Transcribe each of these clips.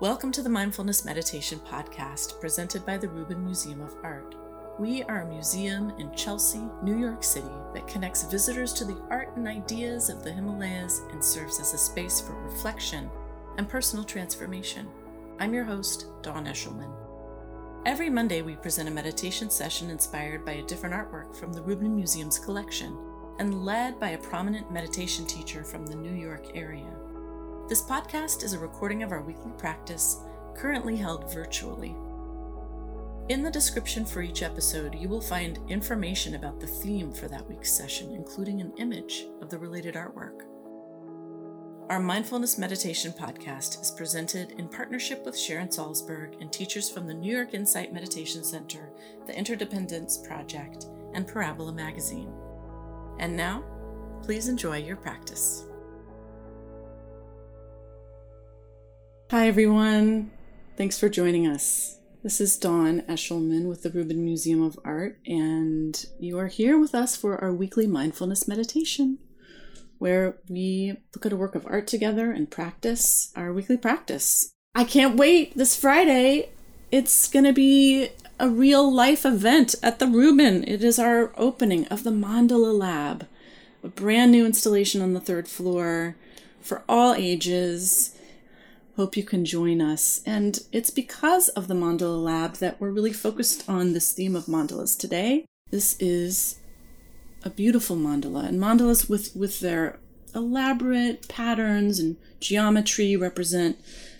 Welcome to the Mindfulness Meditation Podcast presented by the Rubin Museum of Art. We are a museum in Chelsea, New York City that connects visitors to the art and ideas of the Himalayas and serves as a space for reflection and personal transformation. I'm your host, Dawn Eshelman. Every Monday, we present a meditation session inspired by a different artwork from the Rubin Museum's collection and led by a prominent meditation teacher from the New York area. This podcast is a recording of our weekly practice, currently held virtually. In the description for each episode, you will find information about the theme for that week's session, including an image of the related artwork. Our Mindfulness Meditation podcast is presented in partnership with Sharon Salzberg and teachers from the New York Insight Meditation Center, the Interdependence Project, and Parabola Magazine. And now, please enjoy your practice. Hi, everyone. Thanks for joining us. This is Dawn Eshelman with the Rubin Museum of Art, and you are here with us for our weekly mindfulness meditation, where we look at a work of art together and practice our weekly practice. I can't wait this Friday. It's going to be a real life event at the Rubin. It is our opening of the Mandala Lab, a brand new installation on the third floor for all ages Hope you can join us. And it's because of the Mandala Lab that we're really focused on this theme of mandalas today. This is a beautiful mandala, and mandalas with, with their elaborate patterns and geometry represent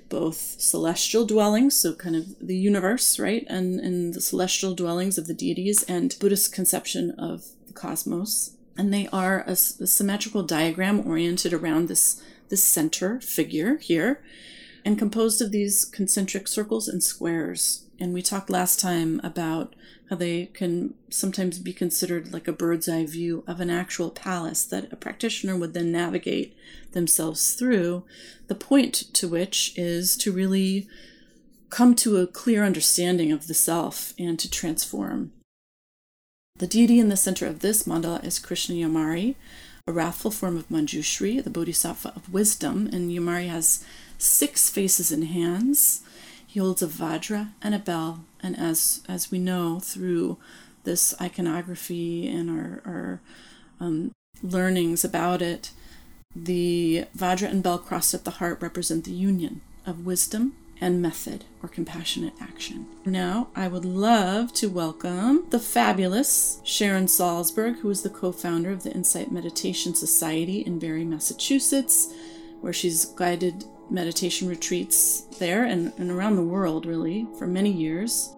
both celestial dwellings, so kind of the universe, right, and, and the celestial dwellings of the deities, and Buddhist conception of the cosmos. And they are a, a symmetrical diagram oriented around this, this center figure here and composed of these concentric circles and squares. And we talked last time about how they can sometimes be considered like a bird's eye view of an actual palace that a practitioner would then navigate themselves through. The point to which is to really come to a clear understanding of the self and to transform. The deity in the center of this mandala is Krishna Yamari, a wrathful form of Manjushri, the bodhisattva of wisdom, and Yamari has six faces and hands. He holds a vajra and a bell, and as as we know through this iconography and our, our um, learnings about it, the vajra and bell crossed at the heart represent the union of wisdom and method or compassionate action. Now, I would love to welcome the fabulous Sharon Salzberg, who is the co founder of the Insight Meditation Society in Barre, Massachusetts, where she's guided meditation retreats there and, and around the world, really, for many years.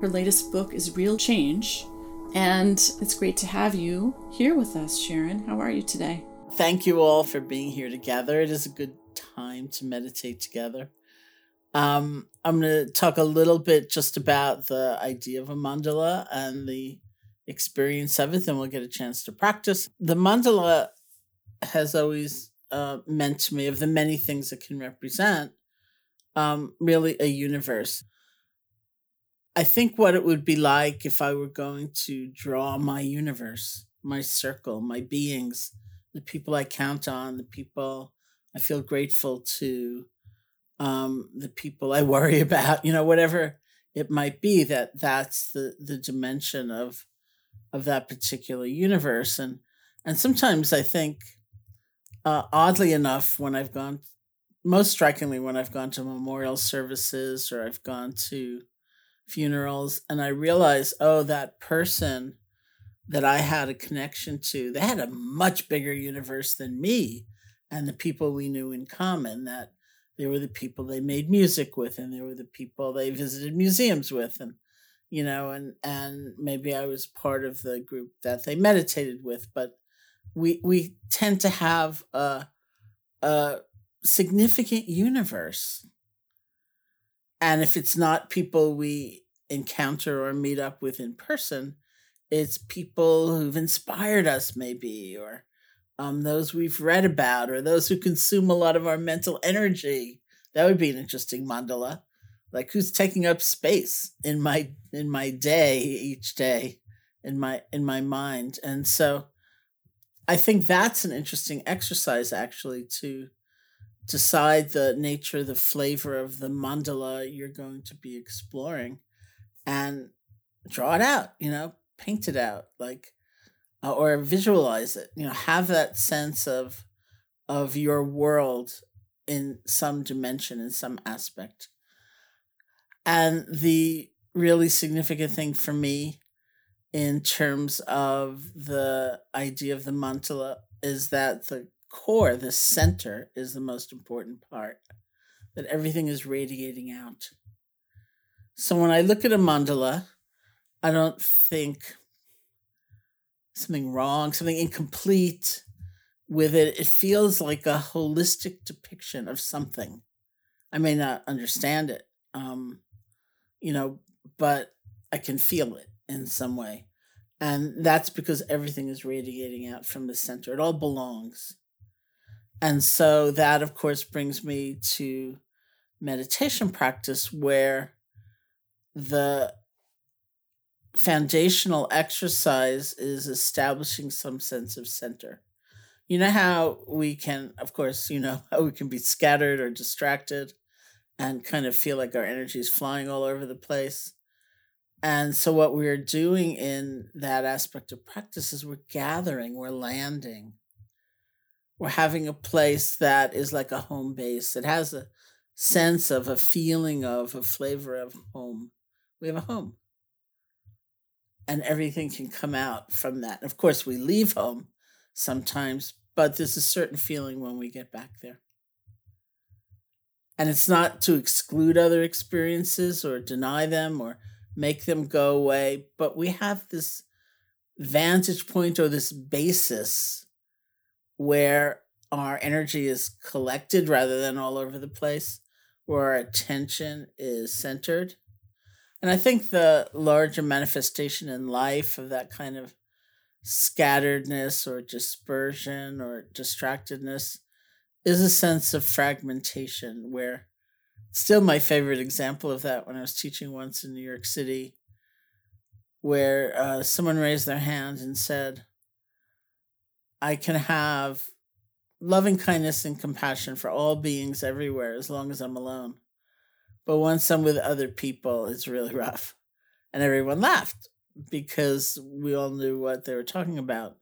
Her latest book is Real Change, and it's great to have you here with us, Sharon. How are you today? Thank you all for being here together. It is a good time to meditate together. Um, I'm going to talk a little bit just about the idea of a mandala and the experience of it, then we'll get a chance to practice. The mandala has always uh, meant to me of the many things it can represent, um, really a universe. I think what it would be like if I were going to draw my universe, my circle, my beings, the people I count on, the people I feel grateful to, um, the people I worry about, you know, whatever it might be, that that's the the dimension of of that particular universe. And and sometimes I think uh, oddly enough, when I've gone, most strikingly, when I've gone to memorial services or I've gone to funerals, and I realize, oh, that person that I had a connection to, they had a much bigger universe than me and the people we knew in common. That they were the people they made music with, and they were the people they visited museums with, and you know, and and maybe I was part of the group that they meditated with, but we we tend to have a a significant universe. And if it's not people we encounter or meet up with in person it's people who've inspired us maybe or um, those we've read about or those who consume a lot of our mental energy. That would be an interesting mandala. Like who's taking up space in my in my day each day in my in my mind? And so I think that's an interesting exercise actually to decide the nature, the flavor of the mandala you're going to be exploring and draw it out, you know, paint it out like uh, or visualize it, you know, have that sense of of your world in some dimension in some aspect. And the really significant thing for me in terms of the idea of the mandala is that the core, the center, is the most important part, that everything is radiating out. So when I look at a mandala, I don't think something wrong, something incomplete with it. It feels like a holistic depiction of something. I may not understand it, um, you know, but I can feel it in some way. And that's because everything is radiating out from the center. It all belongs. And so that, of course, brings me to meditation practice where the foundational exercise is establishing some sense of center. You know how we can, of course, you know, how we can be scattered or distracted and kind of feel like our energy is flying all over the place. And so, what we're doing in that aspect of practice is we're gathering, we're landing, we're having a place that is like a home base. It has a sense of a feeling of a flavor of home. We have a home. And everything can come out from that. Of course, we leave home sometimes, but there's a certain feeling when we get back there. And it's not to exclude other experiences or deny them or make them go away, but we have this vantage point or this basis where our energy is collected rather than all over the place, where our attention is centered. And I think the larger manifestation in life of that kind of scatteredness or dispersion or distractedness is a sense of fragmentation where still my favorite example of that when I was teaching once in New York City, where uh, someone raised their hand and said, I can have loving kindness and compassion for all beings everywhere as long as I'm alone. But once I'm with other people, it's really rough. And everyone laughed because we all knew what they were talking about.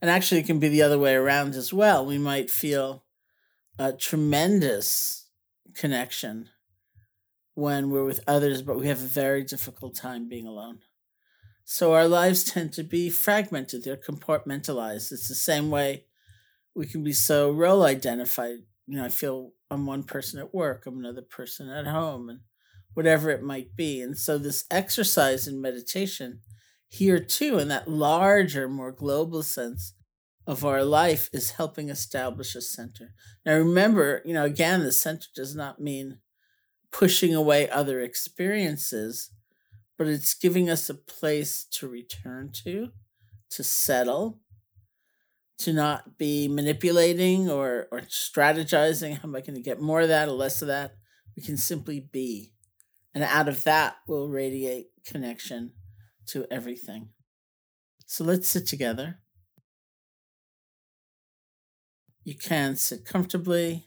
And actually, it can be the other way around as well. We might feel a tremendous connection when we're with others, but we have a very difficult time being alone. So our lives tend to be fragmented, they're compartmentalized. It's the same way we can be so role identified. You know, I feel I'm one person at work, I'm another person at home, and whatever it might be. And so, this exercise in meditation here too, in that larger, more global sense of our life, is helping establish a center. Now, remember, you know, again, the center does not mean pushing away other experiences, but it's giving us a place to return to, to settle, to not be manipulating or, or strategizing. How am I going to get more of that or less of that? We can simply be. And out of that will radiate connection to everything. So let's sit together. You can sit comfortably,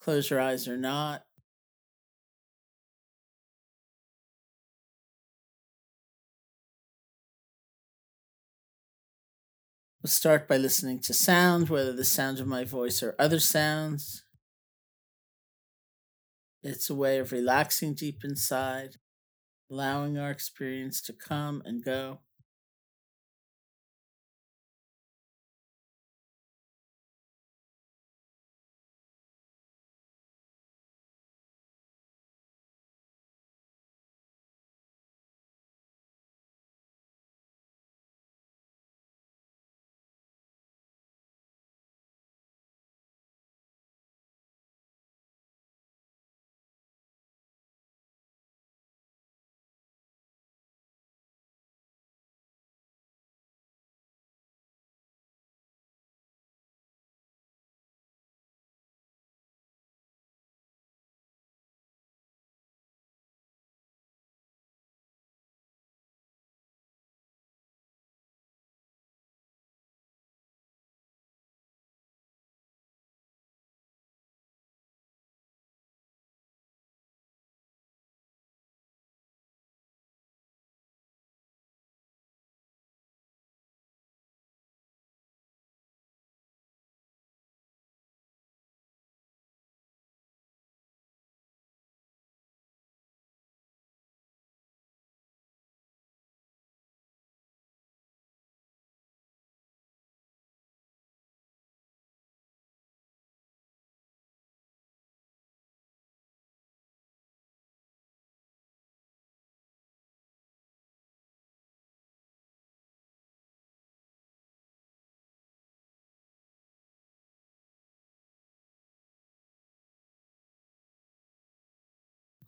close your eyes or not. We'll start by listening to sound, whether the sound of my voice or other sounds. It's a way of relaxing deep inside, allowing our experience to come and go.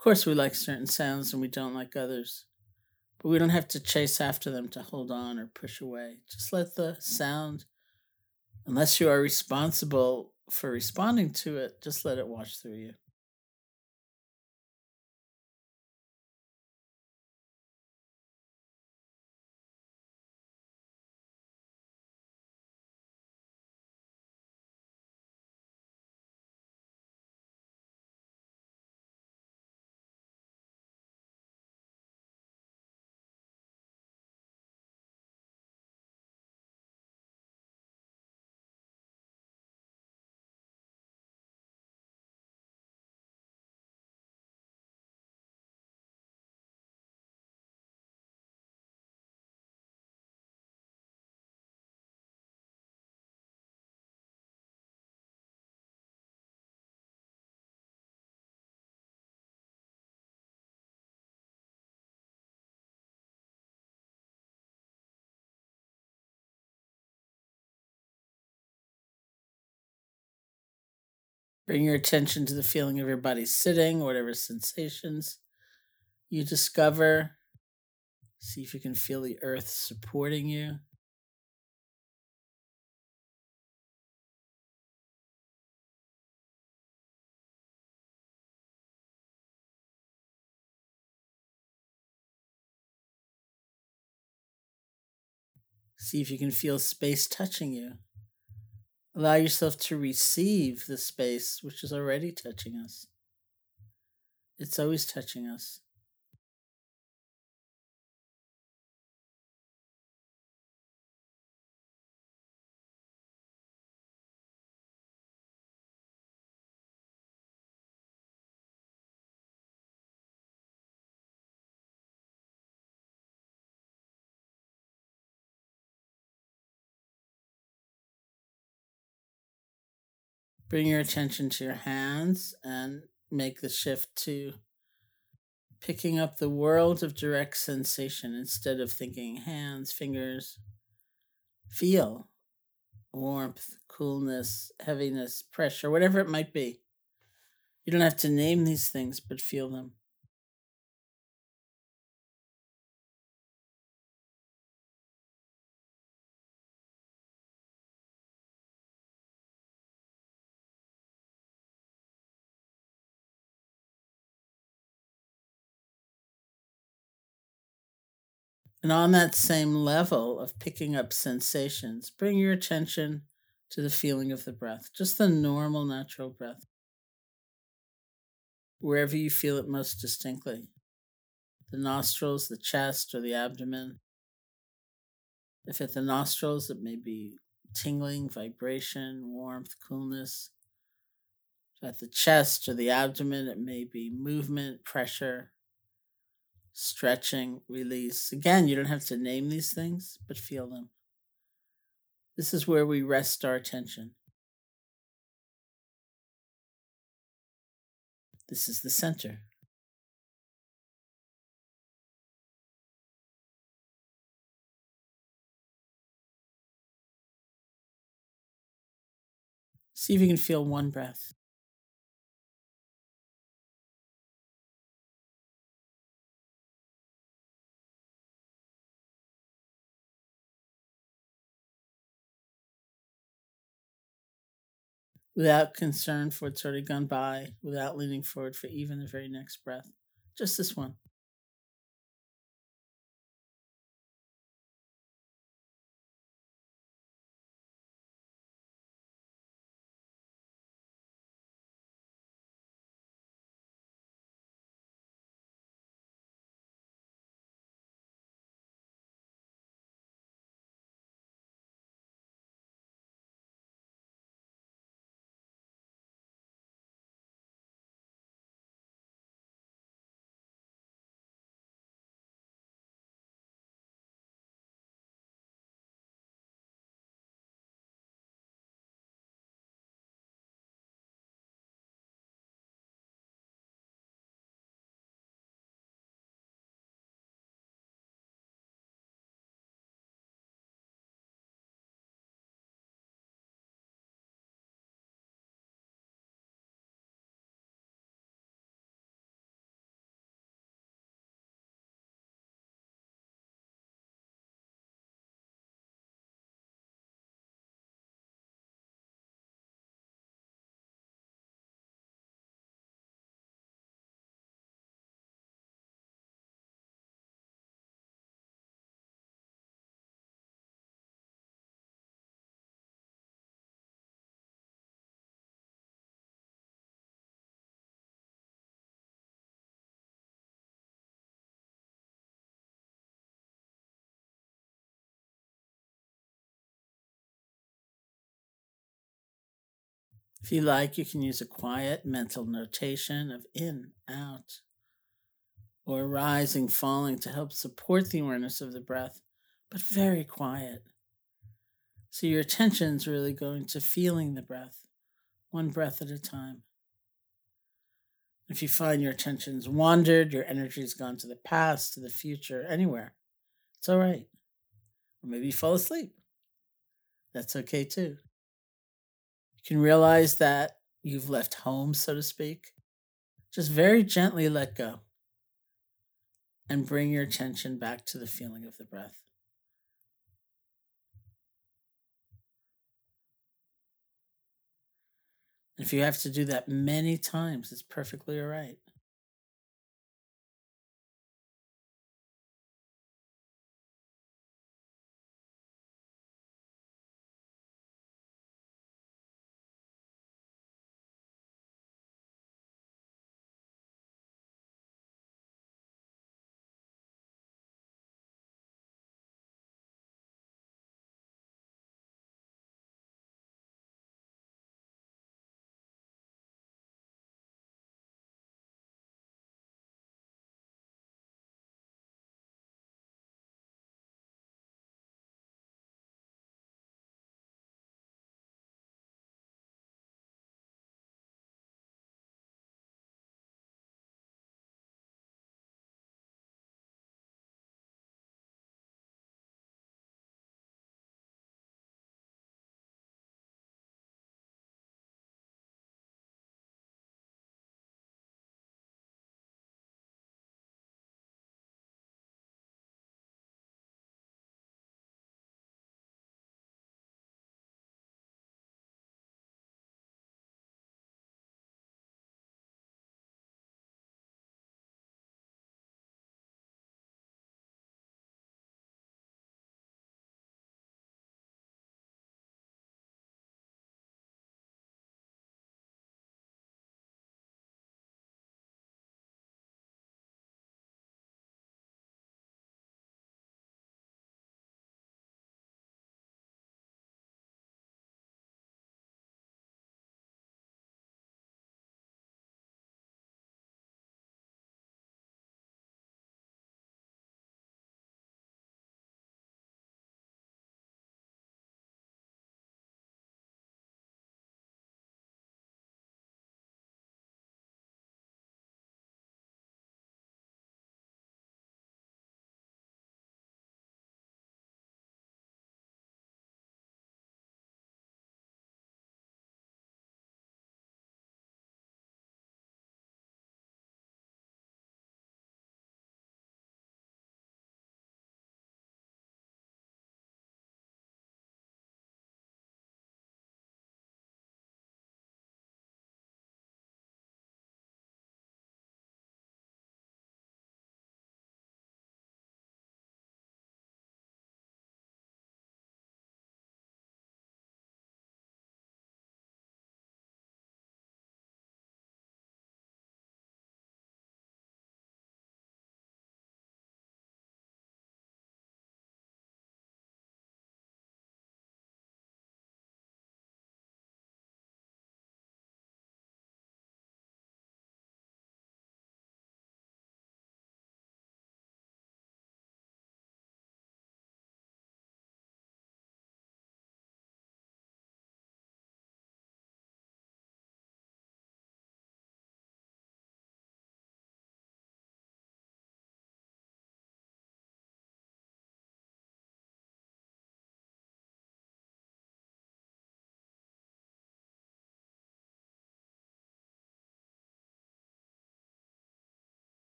Course, we like certain sounds and we don't like others, but we don't have to chase after them to hold on or push away. Just let the sound, unless you are responsible for responding to it, just let it wash through you. Bring your attention to the feeling of your body sitting, whatever sensations you discover. See if you can feel the earth supporting you. See if you can feel space touching you. Allow yourself to receive the space which is already touching us. It's always touching us. Bring your attention to your hands and make the shift to picking up the world of direct sensation instead of thinking hands, fingers. Feel warmth, coolness, heaviness, pressure, whatever it might be. You don't have to name these things, but feel them. And on that same level of picking up sensations, bring your attention to the feeling of the breath, just the normal, natural breath, wherever you feel it most distinctly the nostrils, the chest, or the abdomen. If at the nostrils, it may be tingling, vibration, warmth, coolness. If at the chest or the abdomen, it may be movement, pressure, stretching, release. Again, you don't have to name these things, but feel them. This is where we rest our attention. This is the center. See if you can feel one breath. Without concern for what's already gone by, without leaning forward for even the very next breath. Just this one. If you like, you can use a quiet mental notation of in, out, or rising, falling to help support the awareness of the breath, but very quiet. So your attention is really going to feeling the breath, one breath at a time. If you find your attention's wandered, your energy's gone to the past, to the future, anywhere, it's all right. Or maybe you fall asleep. That's okay too. You can realize that you've left home, so to speak. Just very gently let go and bring your attention back to the feeling of the breath. If you have to do that many times, it's perfectly all right.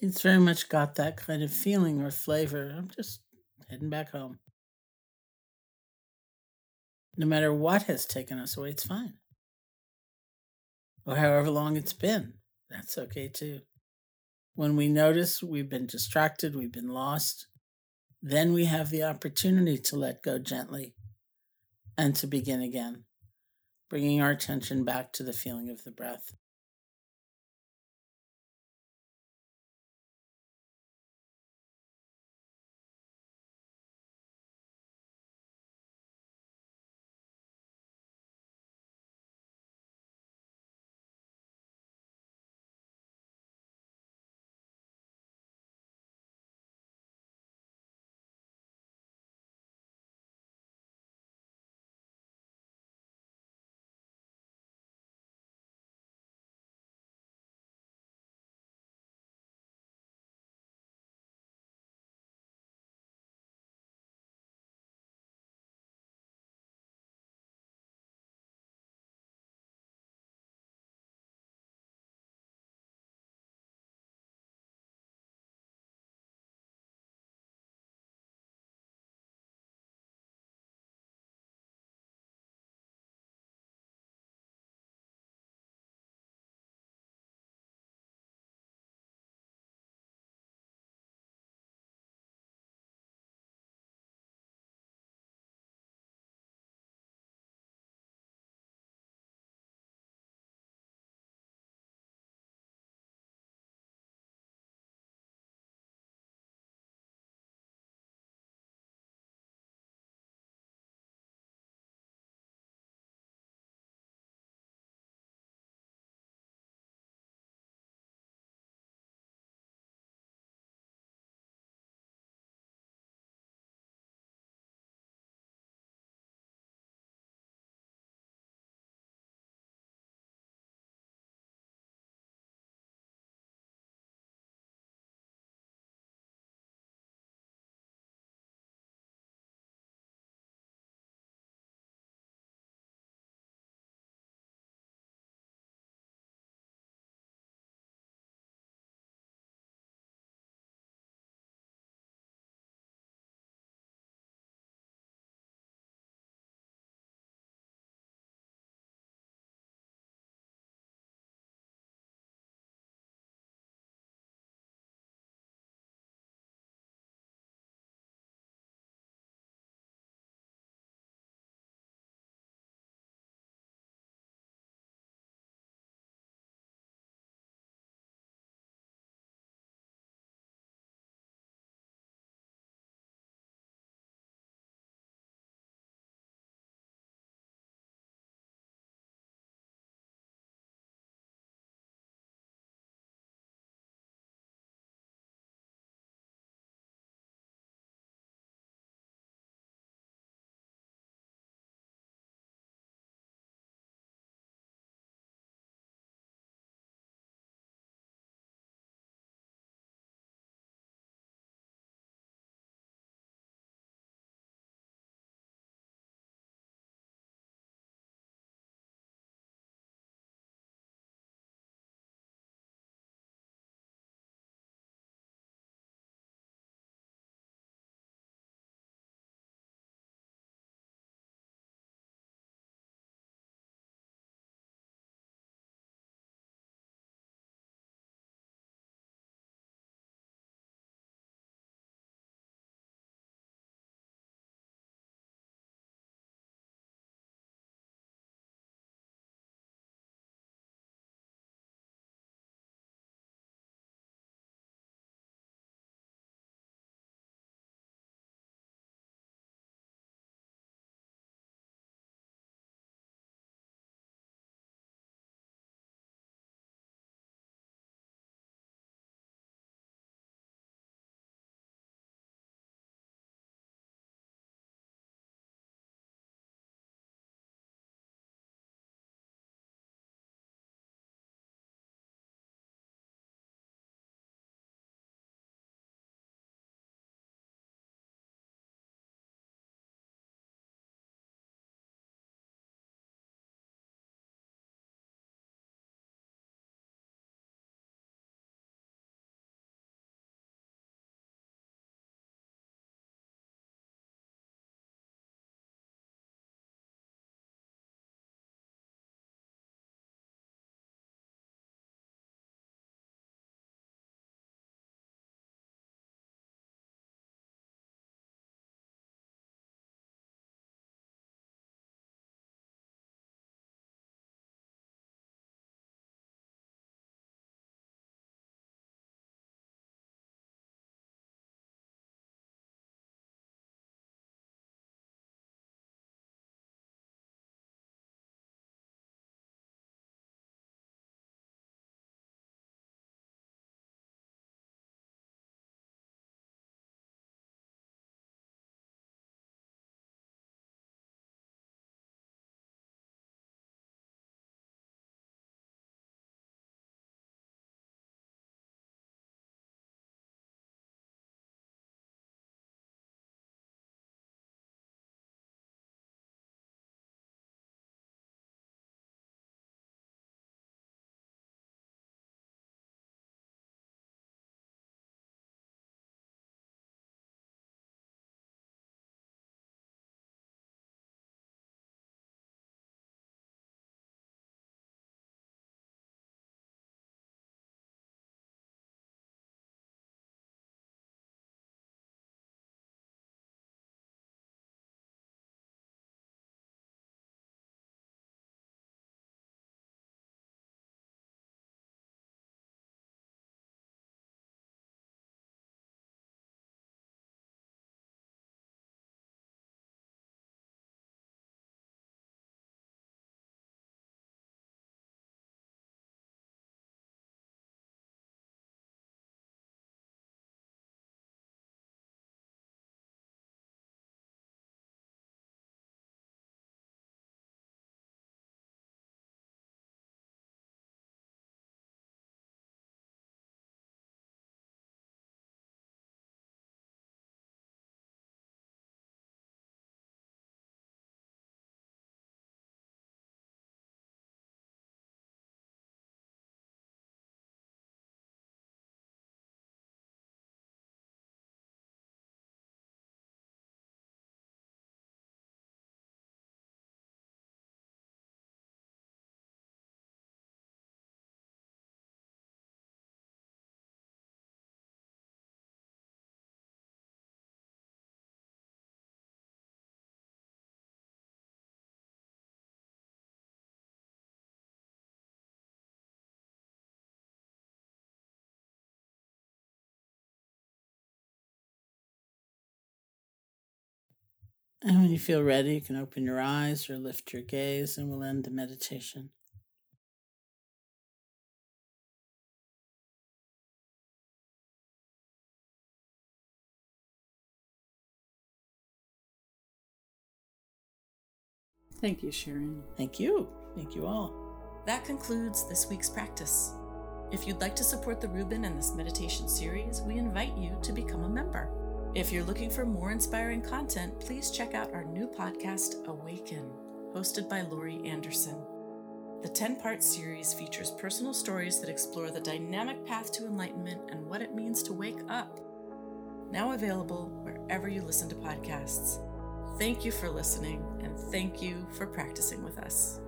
It's very much got that kind of feeling or flavor. I'm just heading back home. No matter what has taken us away, it's fine. Or however long it's been, that's okay too. When we notice we've been distracted, we've been lost, then we have the opportunity to let go gently and to begin again, bringing our attention back to the feeling of the breath. And when you feel ready, you can open your eyes or lift your gaze, and we'll end the meditation. Thank you, Sharon. Thank you. Thank you all. That concludes this week's practice. If you'd like to support the Rubin and this meditation series, we invite you to become a member. If you're looking for more inspiring content, please check out our new podcast, Awaken, hosted by Laurie Anderson. The 10 part series features personal stories that explore the dynamic path to enlightenment and what it means to wake up. Now available wherever you listen to podcasts. Thank you for listening, and thank you for practicing with us.